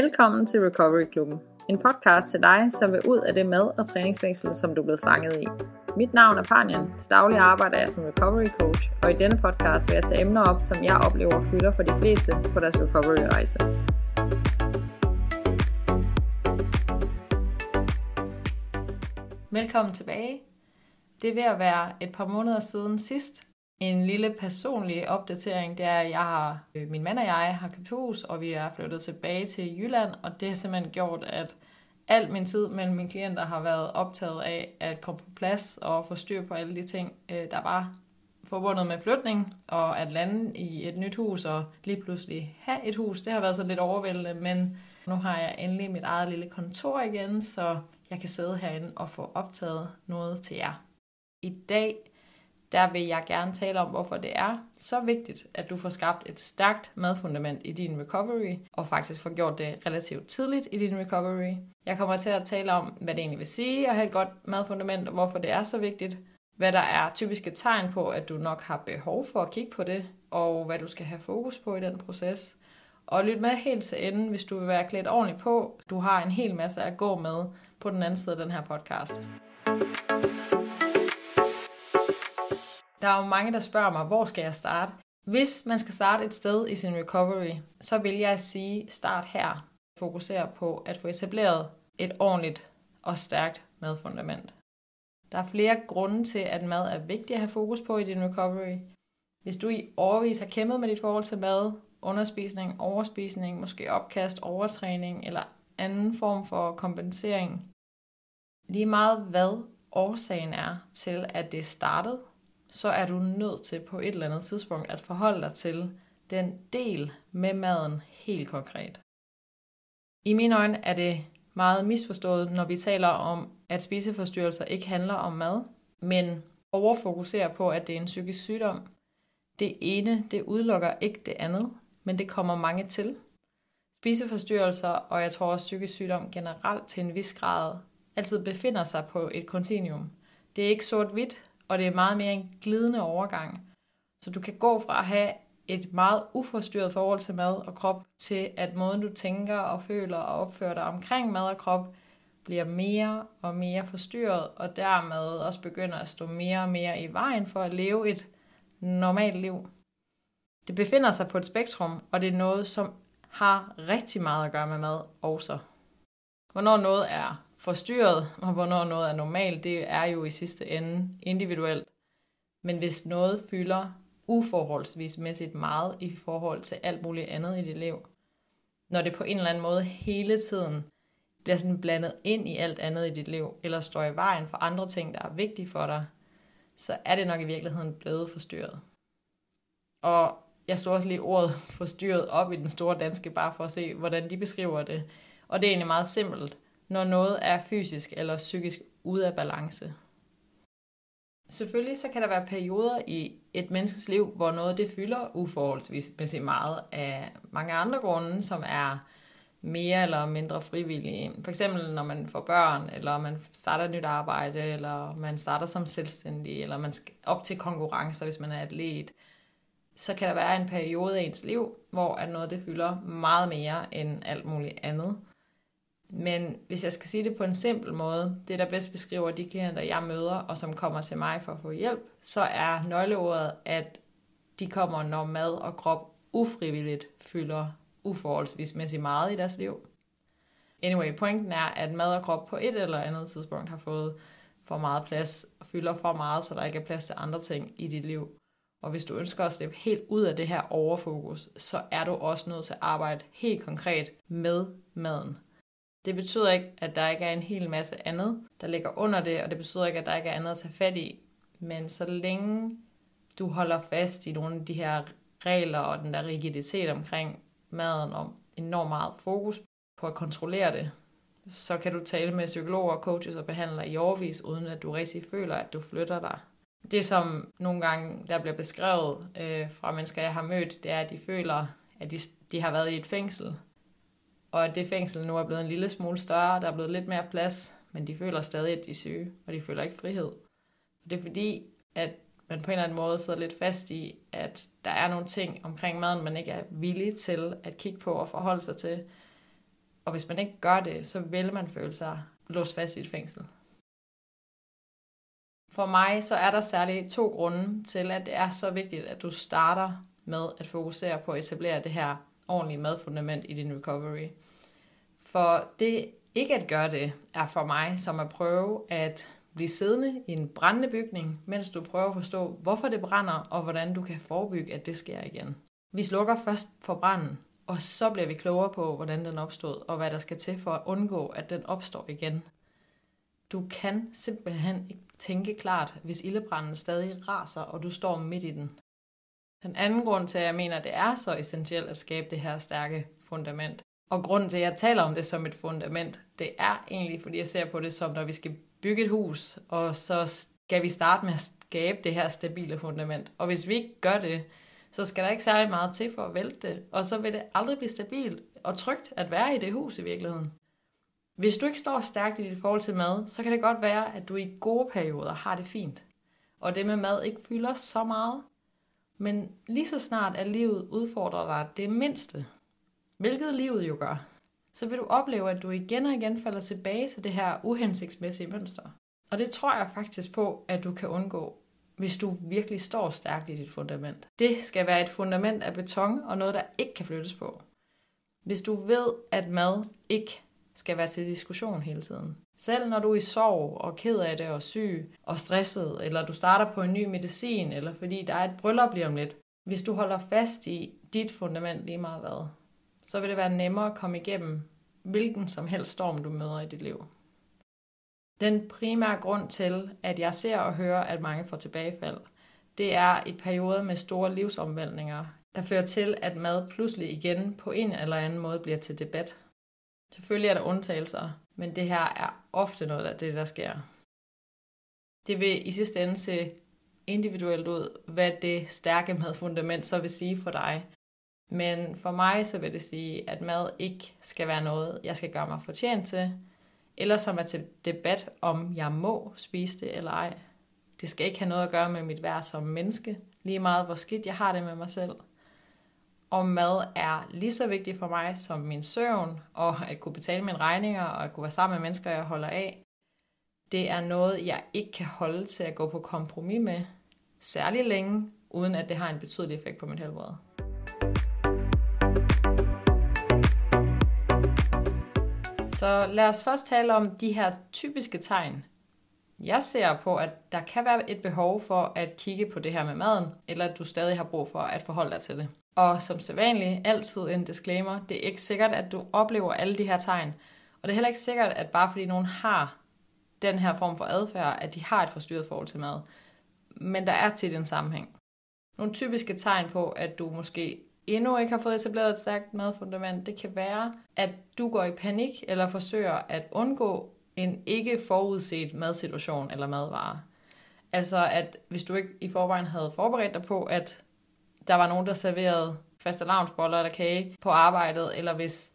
Velkommen til Recovery Klubben. En podcast til dig, som vil ud af det mad- og træningsfængsel, som du er blevet fanget i. Mit navn er Panjan. Til daglig arbejder jeg som recovery coach, og i denne podcast vil jeg tage emner op, som jeg oplever fylder for de fleste på deres recovery-rejse. Velkommen tilbage. Det er ved at være et par måneder siden sidst, en lille personlig opdatering, det er, at jeg har, øh, min mand og jeg har købt hus, og vi er flyttet tilbage til Jylland, og det har simpelthen gjort, at al min tid mellem mine klienter har været optaget af at komme på plads og få styr på alle de ting, øh, der var forbundet med flytning, og at lande i et nyt hus og lige pludselig have et hus. Det har været så lidt overvældende, men nu har jeg endelig mit eget lille kontor igen, så jeg kan sidde herinde og få optaget noget til jer. I dag der vil jeg gerne tale om, hvorfor det er så vigtigt, at du får skabt et stærkt madfundament i din recovery, og faktisk får gjort det relativt tidligt i din recovery. Jeg kommer til at tale om, hvad det egentlig vil sige at have et godt madfundament, og hvorfor det er så vigtigt, hvad der er typiske tegn på, at du nok har behov for at kigge på det, og hvad du skal have fokus på i den proces. Og lyt med helt til enden, hvis du vil være klædt ordentligt på. Du har en hel masse at gå med på den anden side af den her podcast. Der er jo mange, der spørger mig, hvor skal jeg starte? Hvis man skal starte et sted i sin recovery, så vil jeg sige, start her. Fokuser på at få etableret et ordentligt og stærkt madfundament. Der er flere grunde til, at mad er vigtigt at have fokus på i din recovery. Hvis du i årvis har kæmpet med dit forhold til mad, underspisning, overspisning, måske opkast, overtræning eller anden form for kompensering, lige meget hvad årsagen er til, at det startede, så er du nødt til på et eller andet tidspunkt at forholde dig til den del med maden helt konkret. I mine øjne er det meget misforstået, når vi taler om, at spiseforstyrrelser ikke handler om mad, men overfokuserer på, at det er en psykisk sygdom. Det ene, det udelukker ikke det andet, men det kommer mange til. Spiseforstyrrelser, og jeg tror også psykisk sygdom generelt til en vis grad, altid befinder sig på et kontinuum. Det er ikke sort-hvidt, og det er meget mere en glidende overgang. Så du kan gå fra at have et meget uforstyrret forhold til mad og krop, til at måden du tænker og føler og opfører dig omkring mad og krop, bliver mere og mere forstyrret, og dermed også begynder at stå mere og mere i vejen for at leve et normalt liv. Det befinder sig på et spektrum, og det er noget, som har rigtig meget at gøre med mad også. Hvornår noget er forstyrret, og hvornår noget er normalt, det er jo i sidste ende individuelt. Men hvis noget fylder uforholdsvis mæssigt meget i forhold til alt muligt andet i dit liv, når det på en eller anden måde hele tiden bliver sådan blandet ind i alt andet i dit liv, eller står i vejen for andre ting, der er vigtige for dig, så er det nok i virkeligheden blevet forstyrret. Og jeg slår også lige ordet forstyrret op i den store danske, bare for at se, hvordan de beskriver det. Og det er egentlig meget simpelt når noget er fysisk eller psykisk ude af balance. Selvfølgelig så kan der være perioder i et menneskes liv, hvor noget det fylder uforholdsvis meget af mange andre grunde, som er mere eller mindre frivillige. For eksempel når man får børn, eller man starter et nyt arbejde, eller man starter som selvstændig, eller man skal op til konkurrencer, hvis man er atlet. Så kan der være en periode i ens liv, hvor at noget det fylder meget mere end alt muligt andet. Men hvis jeg skal sige det på en simpel måde, det der bedst beskriver de klienter, jeg møder, og som kommer til mig for at få hjælp, så er nøgleordet, at de kommer, når mad og krop ufrivilligt fylder uforholdsvismæssigt meget i deres liv. Anyway, pointen er, at mad og krop på et eller andet tidspunkt har fået for meget plads, og fylder for meget, så der ikke er plads til andre ting i dit liv. Og hvis du ønsker at slippe helt ud af det her overfokus, så er du også nødt til at arbejde helt konkret med maden. Det betyder ikke, at der ikke er en hel masse andet, der ligger under det, og det betyder ikke, at der ikke er andet at tage fat i. Men så længe du holder fast i nogle af de her regler og den der rigiditet omkring maden og enormt meget fokus på at kontrollere det, så kan du tale med psykologer, coaches og behandlere i årvis, uden at du rigtig føler, at du flytter dig. Det, som nogle gange der bliver beskrevet øh, fra mennesker, jeg har mødt, det er, at de føler, at de, de har været i et fængsel, og at det fængsel nu er blevet en lille smule større, der er blevet lidt mere plads, men de føler stadig, at de er syge, og de føler ikke frihed. Det er fordi, at man på en eller anden måde sidder lidt fast i, at der er nogle ting omkring maden, man ikke er villig til at kigge på og forholde sig til. Og hvis man ikke gør det, så vil man føle sig låst fast i et fængsel. For mig så er der særligt to grunde til, at det er så vigtigt, at du starter med at fokusere på at etablere det her ordentlige madfundament i din recovery. For det ikke at gøre det er for mig som at prøve at blive siddende i en brændende bygning, mens du prøver at forstå, hvorfor det brænder, og hvordan du kan forebygge, at det sker igen. Vi slukker først for branden, og så bliver vi klogere på, hvordan den opstod, og hvad der skal til for at undgå, at den opstår igen. Du kan simpelthen ikke tænke klart, hvis ildebranden stadig raser, og du står midt i den. Den anden grund til, at jeg mener, at det er så essentielt at skabe det her stærke fundament, og grunden til, at jeg taler om det som et fundament, det er egentlig, fordi jeg ser på det som, når vi skal bygge et hus, og så skal vi starte med at skabe det her stabile fundament. Og hvis vi ikke gør det, så skal der ikke særlig meget til for at vælte det, og så vil det aldrig blive stabilt og trygt at være i det hus i virkeligheden. Hvis du ikke står stærkt i dit forhold til mad, så kan det godt være, at du i gode perioder har det fint, og det med mad ikke fylder så meget. Men lige så snart at livet udfordrer dig det mindste, hvilket livet jo gør, så vil du opleve, at du igen og igen falder tilbage til det her uhensigtsmæssige mønster. Og det tror jeg faktisk på, at du kan undgå, hvis du virkelig står stærkt i dit fundament. Det skal være et fundament af beton og noget, der ikke kan flyttes på. Hvis du ved, at mad ikke skal være til diskussion hele tiden. Selv når du er i sorg og ked af det og syg og stresset, eller du starter på en ny medicin, eller fordi der er et bryllup lige om lidt. Hvis du holder fast i dit fundament lige meget hvad, så vil det være nemmere at komme igennem hvilken som helst storm, du møder i dit liv. Den primære grund til, at jeg ser og hører, at mange får tilbagefald, det er i perioder med store livsomvæltninger, der fører til, at mad pludselig igen på en eller anden måde bliver til debat. Selvfølgelig er der undtagelser, men det her er ofte noget af det, der sker. Det vil i sidste ende se individuelt ud, hvad det stærke madfundament så vil sige for dig, men for mig så vil det sige, at mad ikke skal være noget, jeg skal gøre mig fortjent til, eller som er til debat, om jeg må spise det eller ej. Det skal ikke have noget at gøre med mit værd som menneske, lige meget hvor skidt jeg har det med mig selv. Og mad er lige så vigtig for mig som min søvn, og at kunne betale mine regninger, og at kunne være sammen med mennesker, jeg holder af. Det er noget, jeg ikke kan holde til at gå på kompromis med, særlig længe, uden at det har en betydelig effekt på mit helbred. Så lad os først tale om de her typiske tegn. Jeg ser på, at der kan være et behov for at kigge på det her med maden, eller at du stadig har brug for at forholde dig til det. Og som sædvanligt, altid en disclaimer, det er ikke sikkert, at du oplever alle de her tegn. Og det er heller ikke sikkert, at bare fordi nogen har den her form for adfærd, at de har et forstyrret forhold til mad. Men der er tit en sammenhæng. Nogle typiske tegn på, at du måske endnu ikke har fået etableret et stærkt madfundament, det kan være, at du går i panik eller forsøger at undgå en ikke forudset madsituation eller madvare. Altså at hvis du ikke i forvejen havde forberedt dig på, at der var nogen, der serverede faste lavnsboller eller kage på arbejdet, eller hvis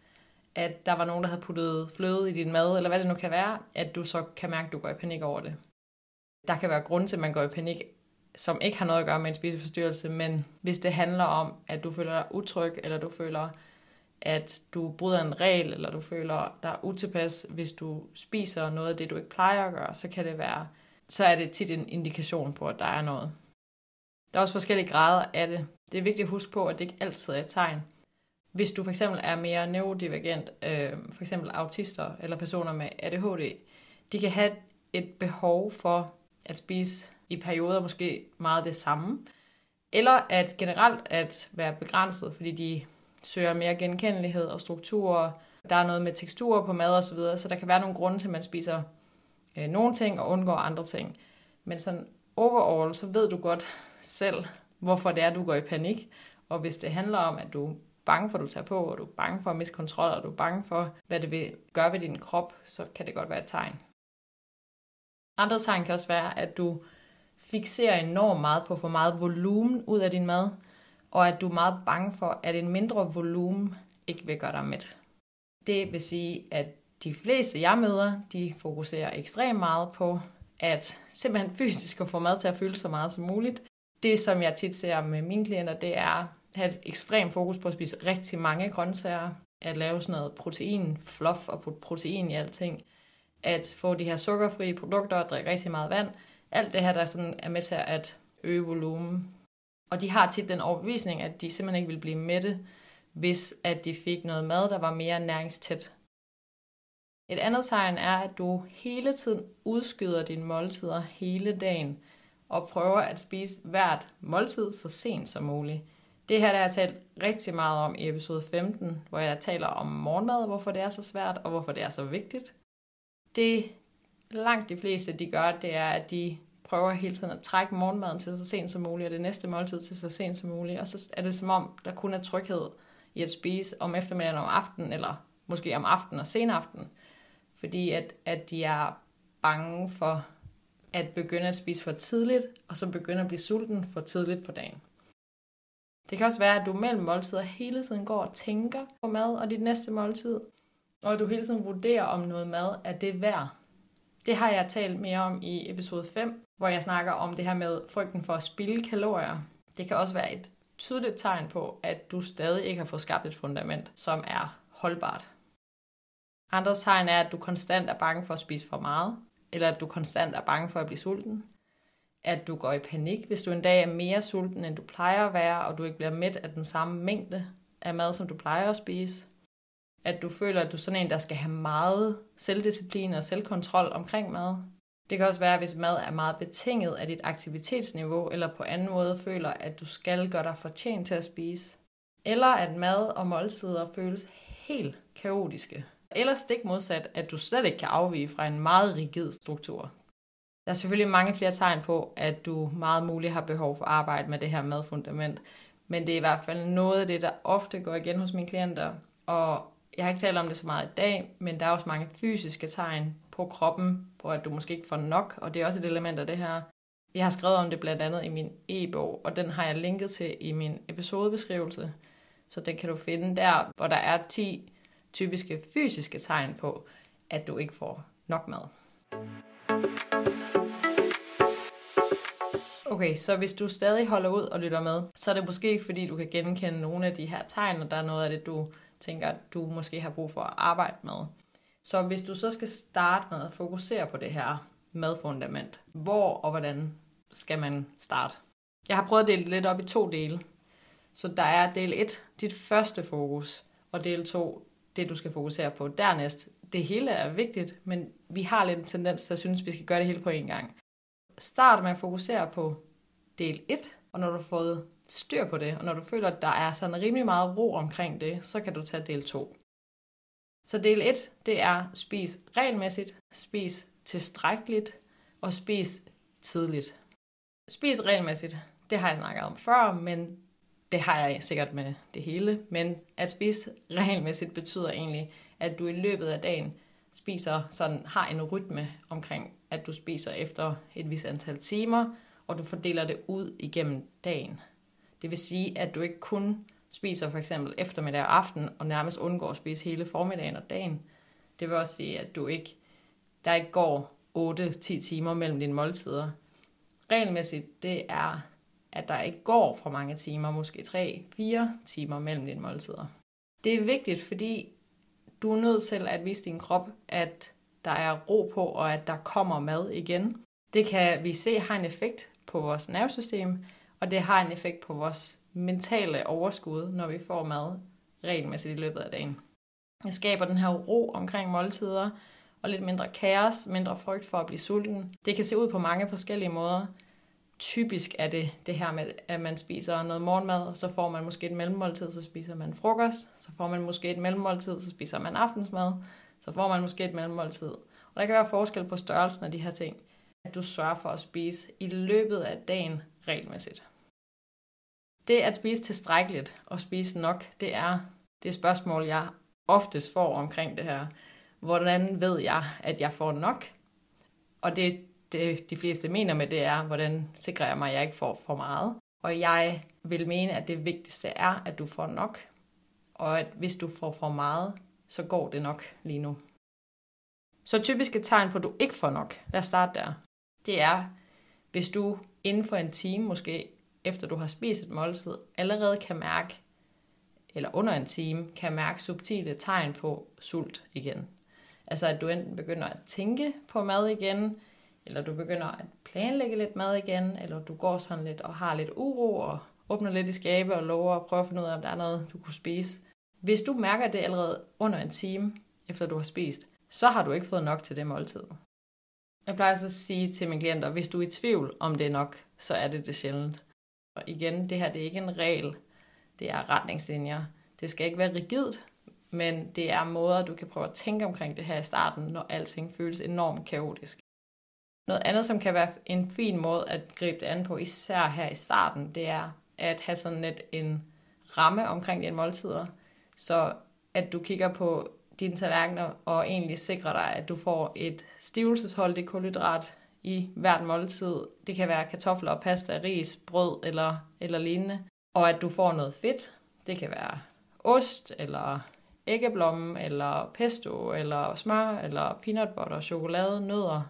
at der var nogen, der havde puttet fløde i din mad, eller hvad det nu kan være, at du så kan mærke, at du går i panik over det. Der kan være grund til, at man går i panik som ikke har noget at gøre med en spiseforstyrrelse, men hvis det handler om, at du føler dig utryg, eller du føler, at du bryder en regel, eller du føler dig utilpas, hvis du spiser noget af det, du ikke plejer at gøre, så kan det være, så er det tit en indikation på, at der er noget. Der er også forskellige grader af det. Det er vigtigt at huske på, at det ikke altid er et tegn. Hvis du for eksempel er mere neurodivergent, øh, for eksempel autister eller personer med ADHD, de kan have et behov for at spise i perioder måske meget det samme. Eller at generelt at være begrænset, fordi de søger mere genkendelighed og strukturer. Der er noget med teksturer på mad og så videre, så der kan være nogle grunde til, at man spiser øh, nogle ting og undgår andre ting. Men sådan overall, så ved du godt selv, hvorfor det er, du går i panik. Og hvis det handler om, at du er bange for, at du tager på, og du er bange for at miste kontrol, og du er bange for, hvad det vil gøre ved din krop, så kan det godt være et tegn. Andre tegn kan også være, at du fixerer enormt meget på for meget volumen ud af din mad, og at du er meget bange for, at en mindre volumen ikke vil gøre dig mæt. Det vil sige, at de fleste, jeg møder, de fokuserer ekstremt meget på at simpelthen fysisk at få mad til at fylde så meget som muligt. Det, som jeg tit ser med mine klienter, det er at have et ekstremt fokus på at spise rigtig mange grøntsager, at lave sådan noget protein, fluff og putte protein i alting, at få de her sukkerfrie produkter og drikke rigtig meget vand. Alt det her, der sådan er med til at øge volumen. Og de har tit den overbevisning, at de simpelthen ikke vil blive mætte, hvis at de fik noget mad, der var mere næringstæt. Et andet tegn er, at du hele tiden udskyder dine måltider hele dagen og prøver at spise hvert måltid så sent som muligt. Det her der har jeg talt rigtig meget om i episode 15, hvor jeg taler om morgenmad, hvorfor det er så svært og hvorfor det er så vigtigt. Det langt de fleste de gør, det er, at de prøver hele tiden at trække morgenmaden til så sent som muligt, og det næste måltid til så sent som muligt. Og så er det som om, der kun er tryghed i at spise om eftermiddagen om aftenen, eller måske om aftenen og sen aften. Fordi at, at de er bange for at begynde at spise for tidligt, og så begynde at blive sulten for tidligt på dagen. Det kan også være, at du mellem måltider hele tiden går og tænker på mad og dit næste måltid, og at du hele tiden vurderer, om noget mad er det værd. Det har jeg talt mere om i episode 5, hvor jeg snakker om det her med frygten for at spilde kalorier. Det kan også være et tydeligt tegn på, at du stadig ikke har fået skabt et fundament, som er holdbart. Andre tegn er, at du konstant er bange for at spise for meget, eller at du konstant er bange for at blive sulten. At du går i panik, hvis du en dag er mere sulten, end du plejer at være, og du ikke bliver mæt af den samme mængde af mad, som du plejer at spise. At du føler, at du er sådan en, der skal have meget selvdisciplin og selvkontrol omkring mad. Det kan også være, hvis mad er meget betinget af dit aktivitetsniveau, eller på anden måde føler, at du skal gøre dig fortjent til at spise. Eller at mad og måltider føles helt kaotiske. Eller stik modsat, at du slet ikke kan afvige fra en meget rigid struktur. Der er selvfølgelig mange flere tegn på, at du meget muligt har behov for at arbejde med det her madfundament, men det er i hvert fald noget af det, der ofte går igen hos mine klienter, og jeg har ikke talt om det så meget i dag, men der er også mange fysiske tegn på kroppen, på at du måske ikke får nok, og det er også et element af det her. Jeg har skrevet om det blandt andet i min e-bog, og den har jeg linket til i min episodebeskrivelse, så den kan du finde der, hvor der er 10 typiske fysiske tegn på, at du ikke får nok mad. Okay, så hvis du stadig holder ud og lytter med, så er det måske fordi, du kan genkende nogle af de her tegn, og der er noget af det, du tænker, du måske har brug for at arbejde med. Så hvis du så skal starte med at fokusere på det her madfundament, hvor og hvordan skal man starte? Jeg har prøvet at dele det lidt op i to dele. Så der er del 1, dit første fokus, og del 2, det du skal fokusere på dernæst. Det hele er vigtigt, men vi har lidt en tendens til at synes, at vi skal gøre det hele på én gang. Start med at fokusere på del 1, og når du har fået styr på det, og når du føler, at der er sådan rimelig meget ro omkring det, så kan du tage del 2. Så del 1, det er spis regelmæssigt, spis tilstrækkeligt og spis tidligt. Spis regelmæssigt, det har jeg snakket om før, men det har jeg sikkert med det hele. Men at spise regelmæssigt betyder egentlig, at du i løbet af dagen spiser sådan, har en rytme omkring, at du spiser efter et vis antal timer, og du fordeler det ud igennem dagen. Det vil sige, at du ikke kun spiser for eksempel eftermiddag og aften, og nærmest undgår at spise hele formiddagen og dagen. Det vil også sige, at du ikke, der ikke går 8-10 timer mellem dine måltider. Regelmæssigt, det er, at der ikke går for mange timer, måske 3-4 timer mellem dine måltider. Det er vigtigt, fordi du er nødt til at vise din krop, at der er ro på, og at der kommer mad igen. Det kan vi se har en effekt på vores nervesystem, og det har en effekt på vores mentale overskud, når vi får mad regelmæssigt i løbet af dagen. Det skaber den her ro omkring måltider, og lidt mindre kaos, mindre frygt for at blive sulten. Det kan se ud på mange forskellige måder. Typisk er det det her med, at man spiser noget morgenmad, og så får man måske et mellemmåltid, så spiser man frokost. Så får man måske et mellemmåltid, så spiser man aftensmad. Så får man måske et mellemmåltid. Og der kan være forskel på størrelsen af de her ting. At du sørger for at spise i løbet af dagen regelmæssigt. Det at spise tilstrækkeligt og spise nok, det er det spørgsmål, jeg oftest får omkring det her. Hvordan ved jeg, at jeg får nok? Og det, det de fleste mener med det er, hvordan sikrer jeg mig, at jeg ikke får for meget? Og jeg vil mene, at det vigtigste er, at du får nok. Og at hvis du får for meget, så går det nok lige nu. Så typiske tegn på, at du ikke får nok, lad os starte der, det er, hvis du inden for en time måske efter du har spist et måltid, allerede kan mærke, eller under en time, kan mærke subtile tegn på sult igen. Altså at du enten begynder at tænke på mad igen, eller du begynder at planlægge lidt mad igen, eller du går sådan lidt og har lidt uro og åbner lidt i skabe og lover at prøve at finde ud af, om der er noget, du kunne spise. Hvis du mærker det allerede under en time, efter du har spist, så har du ikke fået nok til det måltid. Jeg plejer så at sige til mine klienter, hvis du er i tvivl om det er nok, så er det det sjældent. Og igen, det her det er ikke en regel, det er retningslinjer. Det skal ikke være rigidt, men det er måder, du kan prøve at tænke omkring det her i starten, når alting føles enormt kaotisk. Noget andet, som kan være en fin måde at gribe det an på, især her i starten, det er at have sådan lidt en ramme omkring dine måltider, så at du kigger på dine tallerkener og egentlig sikrer dig, at du får et stivelsesholdigt kulhydrat i hvert måltid. Det kan være kartofler, pasta, ris, brød eller, eller lignende. Og at du får noget fedt. Det kan være ost, eller æggeblomme, eller pesto, eller smør, eller peanut butter, chokolade, nødder,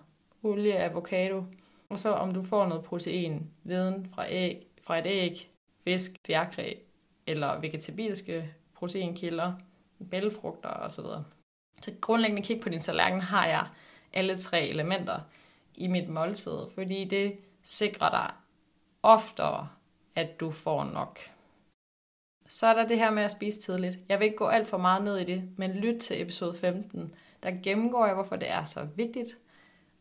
olie, avocado. Og så om du får noget protein, viden fra, æg, fra et æg, fisk, fjerkræ eller vegetabilske proteinkilder, bælfrugter osv. Så grundlæggende kig på din tallerken har jeg alle tre elementer i mit måltid, fordi det sikrer dig oftere, at du får nok. Så er der det her med at spise tidligt. Jeg vil ikke gå alt for meget ned i det, men lyt til episode 15. Der gennemgår jeg, hvorfor det er så vigtigt,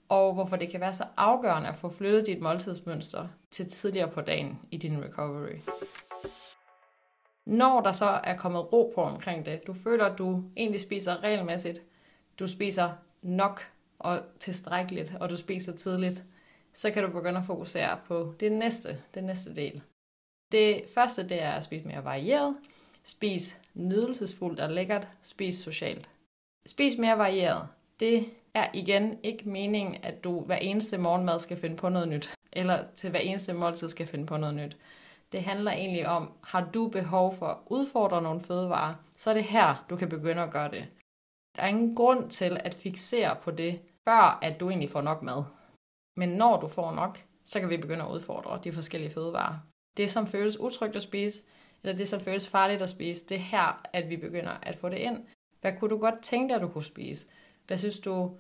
og hvorfor det kan være så afgørende at få flyttet dit måltidsmønster til tidligere på dagen i din recovery. Når der så er kommet ro på omkring det, du føler, at du egentlig spiser regelmæssigt, du spiser nok og tilstrækkeligt, og du spiser tidligt, så kan du begynde at fokusere på det næste, det næste del. Det første, det er at spise mere varieret, spis nydelsesfuldt og lækkert, spis socialt. Spis mere varieret. Det er igen ikke meningen, at du hver eneste morgenmad skal finde på noget nyt, eller til hver eneste måltid skal finde på noget nyt. Det handler egentlig om, har du behov for at udfordre nogle fødevarer, så er det her, du kan begynde at gøre det. Der er ingen grund til at fixere på det, før at du egentlig får nok mad. Men når du får nok, så kan vi begynde at udfordre de forskellige fødevarer. Det, som føles utrygt at spise, eller det, som føles farligt at spise, det er her, at vi begynder at få det ind. Hvad kunne du godt tænke dig, at du kunne spise? Hvad synes du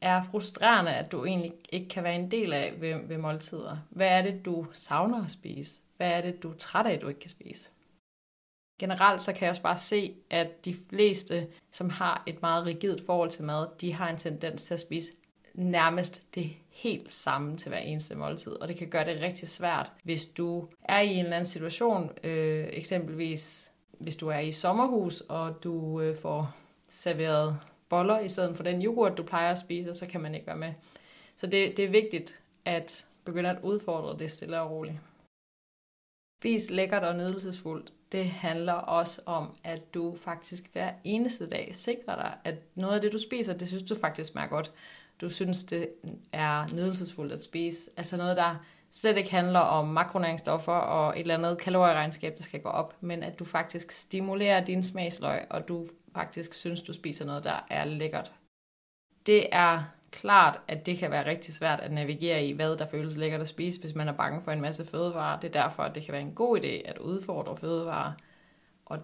er frustrerende, at du egentlig ikke kan være en del af ved, ved måltider? Hvad er det, du savner at spise? Hvad er det, du er træt af, at du ikke kan spise? Generelt så kan jeg også bare se, at de fleste, som har et meget rigidt forhold til mad, de har en tendens til at spise nærmest det helt samme til hver eneste måltid. Og det kan gøre det rigtig svært, hvis du er i en eller anden situation, øh, eksempelvis hvis du er i sommerhus, og du øh, får serveret boller i stedet for den yoghurt, du plejer at spise, så kan man ikke være med. Så det, det er vigtigt at begynde at udfordre det stille og roligt. Spis lækkert og nydelsesfuldt. Det handler også om, at du faktisk hver eneste dag sikrer dig, at noget af det, du spiser, det synes du faktisk smager godt. Du synes, det er nydelsesfuldt at spise. Altså noget, der slet ikke handler om makronæringsstoffer og et eller andet kalorieregnskab, der skal gå op, men at du faktisk stimulerer din smagsløg, og du faktisk synes, du spiser noget, der er lækkert. Det er klart, at det kan være rigtig svært at navigere i, hvad der føles lækkert at spise, hvis man er bange for en masse fødevarer. Det er derfor, at det kan være en god idé at udfordre fødevarer, og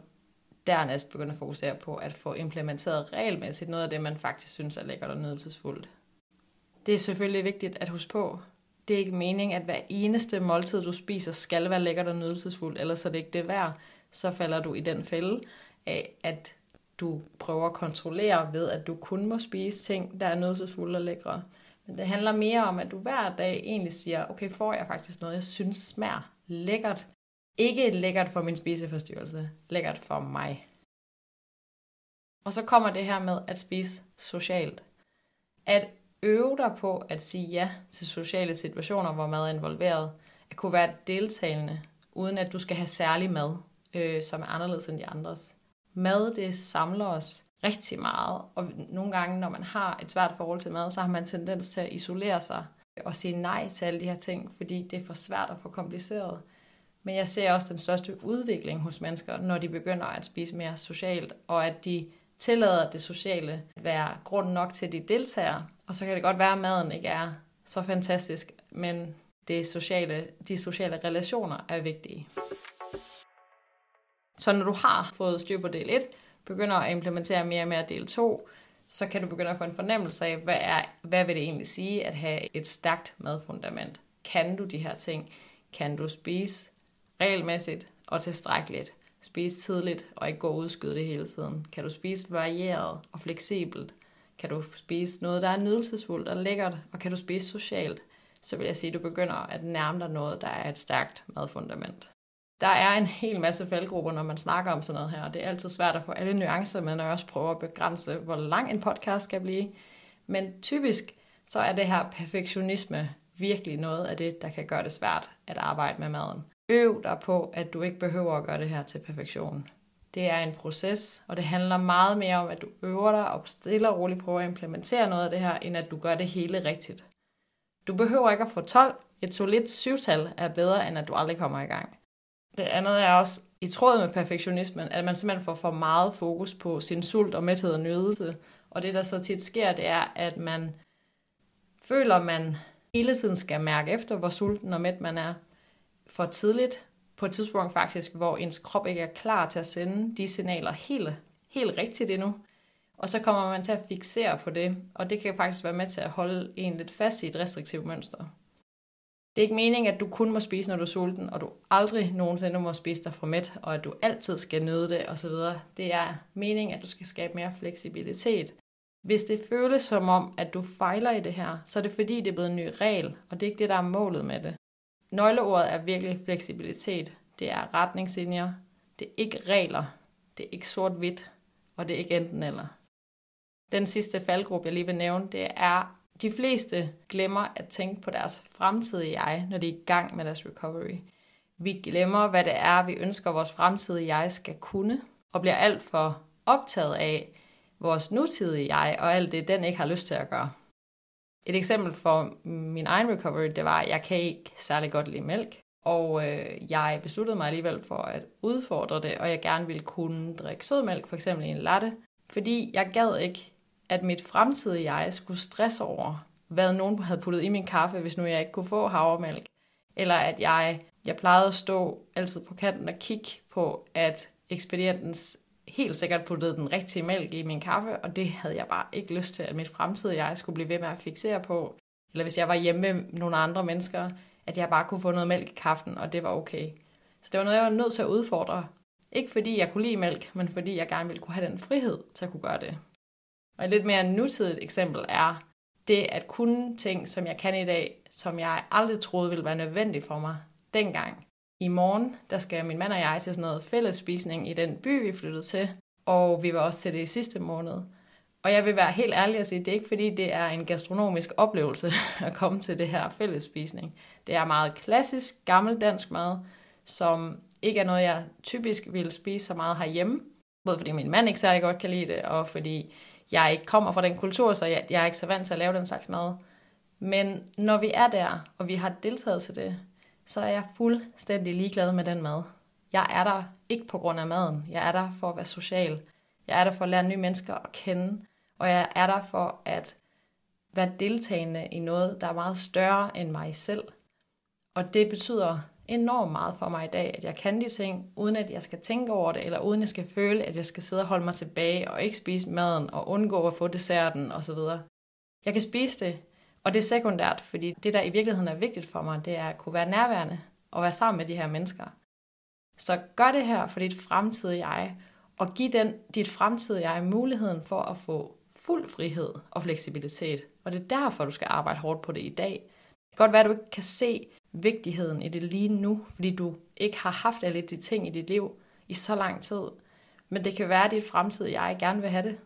dernæst begynde at fokusere på at få implementeret regelmæssigt noget af det, man faktisk synes er lækkert og nydelsesfuldt. Det er selvfølgelig vigtigt at huske på, det er ikke meningen, at hver eneste måltid, du spiser, skal være lækkert og nydelsesfuldt, ellers er det ikke det værd. Så falder du i den fælde af, at du prøver at kontrollere ved, at du kun må spise ting, der er nydelsesfulde og lækre. Men det handler mere om, at du hver dag egentlig siger, okay, får jeg faktisk noget, jeg synes smager lækkert. Ikke lækkert for min spiseforstyrrelse, lækkert for mig. Og så kommer det her med at spise socialt. At øve dig på at sige ja til sociale situationer, hvor mad er involveret. At kunne være deltagende, uden at du skal have særlig mad, øh, som er anderledes end de andres. Mad, det samler os rigtig meget, og nogle gange, når man har et svært forhold til mad, så har man tendens til at isolere sig og sige nej til alle de her ting, fordi det er for svært og for kompliceret. Men jeg ser også den største udvikling hos mennesker, når de begynder at spise mere socialt, og at de tillader det sociale at være grund nok til, at de deltager. Og så kan det godt være, at maden ikke er så fantastisk, men det sociale, de sociale relationer er vigtige. Så når du har fået styr på del 1, begynder at implementere mere og mere del 2, så kan du begynde at få en fornemmelse af, hvad, er, hvad vil det egentlig sige at have et stærkt madfundament. Kan du de her ting? Kan du spise regelmæssigt og tilstrækkeligt? Spise tidligt og ikke gå og udskyde det hele tiden? Kan du spise varieret og fleksibelt? Kan du spise noget, der er nydelsesfuldt og lækkert? Og kan du spise socialt? Så vil jeg sige, at du begynder at nærme dig noget, der er et stærkt madfundament. Der er en hel masse faldgrupper, når man snakker om sådan noget her. Det er altid svært at få alle nuancer, men jeg også prøver at begrænse, hvor lang en podcast skal blive. Men typisk så er det her perfektionisme virkelig noget af det, der kan gøre det svært at arbejde med maden. Øv dig på, at du ikke behøver at gøre det her til perfektion. Det er en proces, og det handler meget mere om, at du øver dig og stille og roligt prøver at implementere noget af det her, end at du gør det hele rigtigt. Du behøver ikke at få 12. Et solidt syvtal er bedre, end at du aldrig kommer i gang. Det andet er også i tråd med perfektionismen, at man simpelthen får for meget fokus på sin sult og mæthed og nydelse. Og det, der så tit sker, det er, at man føler, man hele tiden skal mærke efter, hvor sulten og mæt man er for tidligt. På et tidspunkt faktisk, hvor ens krop ikke er klar til at sende de signaler helt, helt rigtigt endnu. Og så kommer man til at fixere på det, og det kan faktisk være med til at holde en lidt fast i et restriktivt mønster. Det er ikke meningen, at du kun må spise, når du er sulten, og du aldrig nogensinde må spise dig for mæt, og at du altid skal nyde det osv. Det er meningen, at du skal skabe mere fleksibilitet. Hvis det føles som om, at du fejler i det her, så er det fordi, det er blevet en ny regel, og det er ikke det, der er målet med det. Nøgleordet er virkelig fleksibilitet. Det er retningslinjer. Det er ikke regler. Det er ikke sort-hvidt. Og det er ikke enten eller. Den sidste faldgruppe, jeg lige vil nævne, det er de fleste glemmer at tænke på deres fremtidige jeg, når de er i gang med deres recovery. Vi glemmer, hvad det er, vi ønsker, vores fremtidige jeg skal kunne, og bliver alt for optaget af vores nutidige jeg, og alt det, den ikke har lyst til at gøre. Et eksempel for min egen recovery, det var, at jeg kan ikke særlig godt lide mælk, og øh, jeg besluttede mig alligevel for at udfordre det, og jeg gerne ville kunne drikke sødmælk, for eksempel i en latte, fordi jeg gad ikke at mit fremtidige jeg skulle stresse over, hvad nogen havde puttet i min kaffe, hvis nu jeg ikke kunne få havremælk. Eller at jeg, jeg plejede at stå altid på kanten og kigge på, at ekspedienten helt sikkert puttede den rigtige mælk i min kaffe, og det havde jeg bare ikke lyst til, at mit fremtidige jeg skulle blive ved med at fixere på. Eller hvis jeg var hjemme med nogle andre mennesker, at jeg bare kunne få noget mælk i kaffen, og det var okay. Så det var noget, jeg var nødt til at udfordre. Ikke fordi jeg kunne lide mælk, men fordi jeg gerne ville kunne have den frihed til at kunne gøre det. Og et lidt mere nutidigt eksempel er det at kunne ting, som jeg kan i dag, som jeg aldrig troede ville være nødvendigt for mig dengang. I morgen, der skal min mand og jeg til sådan noget fællesspisning i den by, vi flyttede til, og vi var også til det i sidste måned. Og jeg vil være helt ærlig og sige, at det er ikke fordi, det er en gastronomisk oplevelse at komme til det her fællesspisning. Det er meget klassisk, gammeldansk mad, som ikke er noget, jeg typisk ville spise så meget herhjemme. Både fordi min mand ikke særlig godt kan lide det, og fordi jeg ikke kommer fra den kultur, så jeg, jeg er ikke så vant til at lave den slags mad. Men når vi er der, og vi har deltaget til det, så er jeg fuldstændig ligeglad med den mad. Jeg er der ikke på grund af maden. Jeg er der for at være social. Jeg er der for at lære nye mennesker at kende. Og jeg er der for at være deltagende i noget, der er meget større end mig selv. Og det betyder enormt meget for mig i dag, at jeg kan de ting, uden at jeg skal tænke over det, eller uden at jeg skal føle, at jeg skal sidde og holde mig tilbage og ikke spise maden og undgå at få desserten osv. Jeg kan spise det, og det er sekundært, fordi det, der i virkeligheden er vigtigt for mig, det er at kunne være nærværende og være sammen med de her mennesker. Så gør det her for dit fremtidige jeg, og giv den, dit fremtidige jeg muligheden for at få fuld frihed og fleksibilitet. Og det er derfor, du skal arbejde hårdt på det i dag. Det kan godt være, at du ikke kan se vigtigheden i det lige nu, fordi du ikke har haft alle de ting i dit liv i så lang tid. Men det kan være, at dit fremtidige jeg gerne vil have det.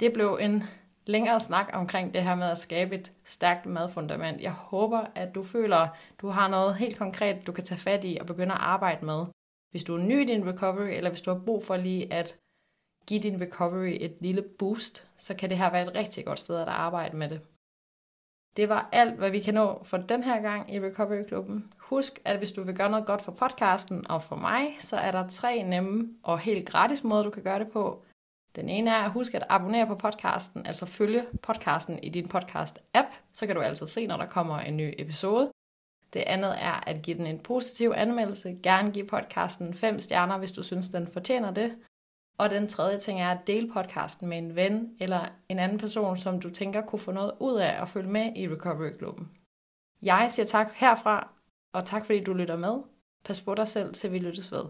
Det blev en længere snak omkring det her med at skabe et stærkt madfundament. Jeg håber, at du føler, at du har noget helt konkret, du kan tage fat i og begynde at arbejde med. Hvis du er ny i din recovery, eller hvis du har brug for lige at give din recovery et lille boost, så kan det her være et rigtig godt sted at arbejde med det. Det var alt, hvad vi kan nå for den her gang i Recovery Klubben. Husk, at hvis du vil gøre noget godt for podcasten og for mig, så er der tre nemme og helt gratis måder, du kan gøre det på. Den ene er at huske at abonnere på podcasten, altså følge podcasten i din podcast-app, så kan du altså se, når der kommer en ny episode. Det andet er at give den en positiv anmeldelse. Gerne give podcasten 5 stjerner, hvis du synes, den fortjener det. Og den tredje ting er at dele podcasten med en ven eller en anden person, som du tænker kunne få noget ud af at følge med i Recovery Klubben. Jeg siger tak herfra, og tak fordi du lytter med. Pas på dig selv, til vi lyttes ved.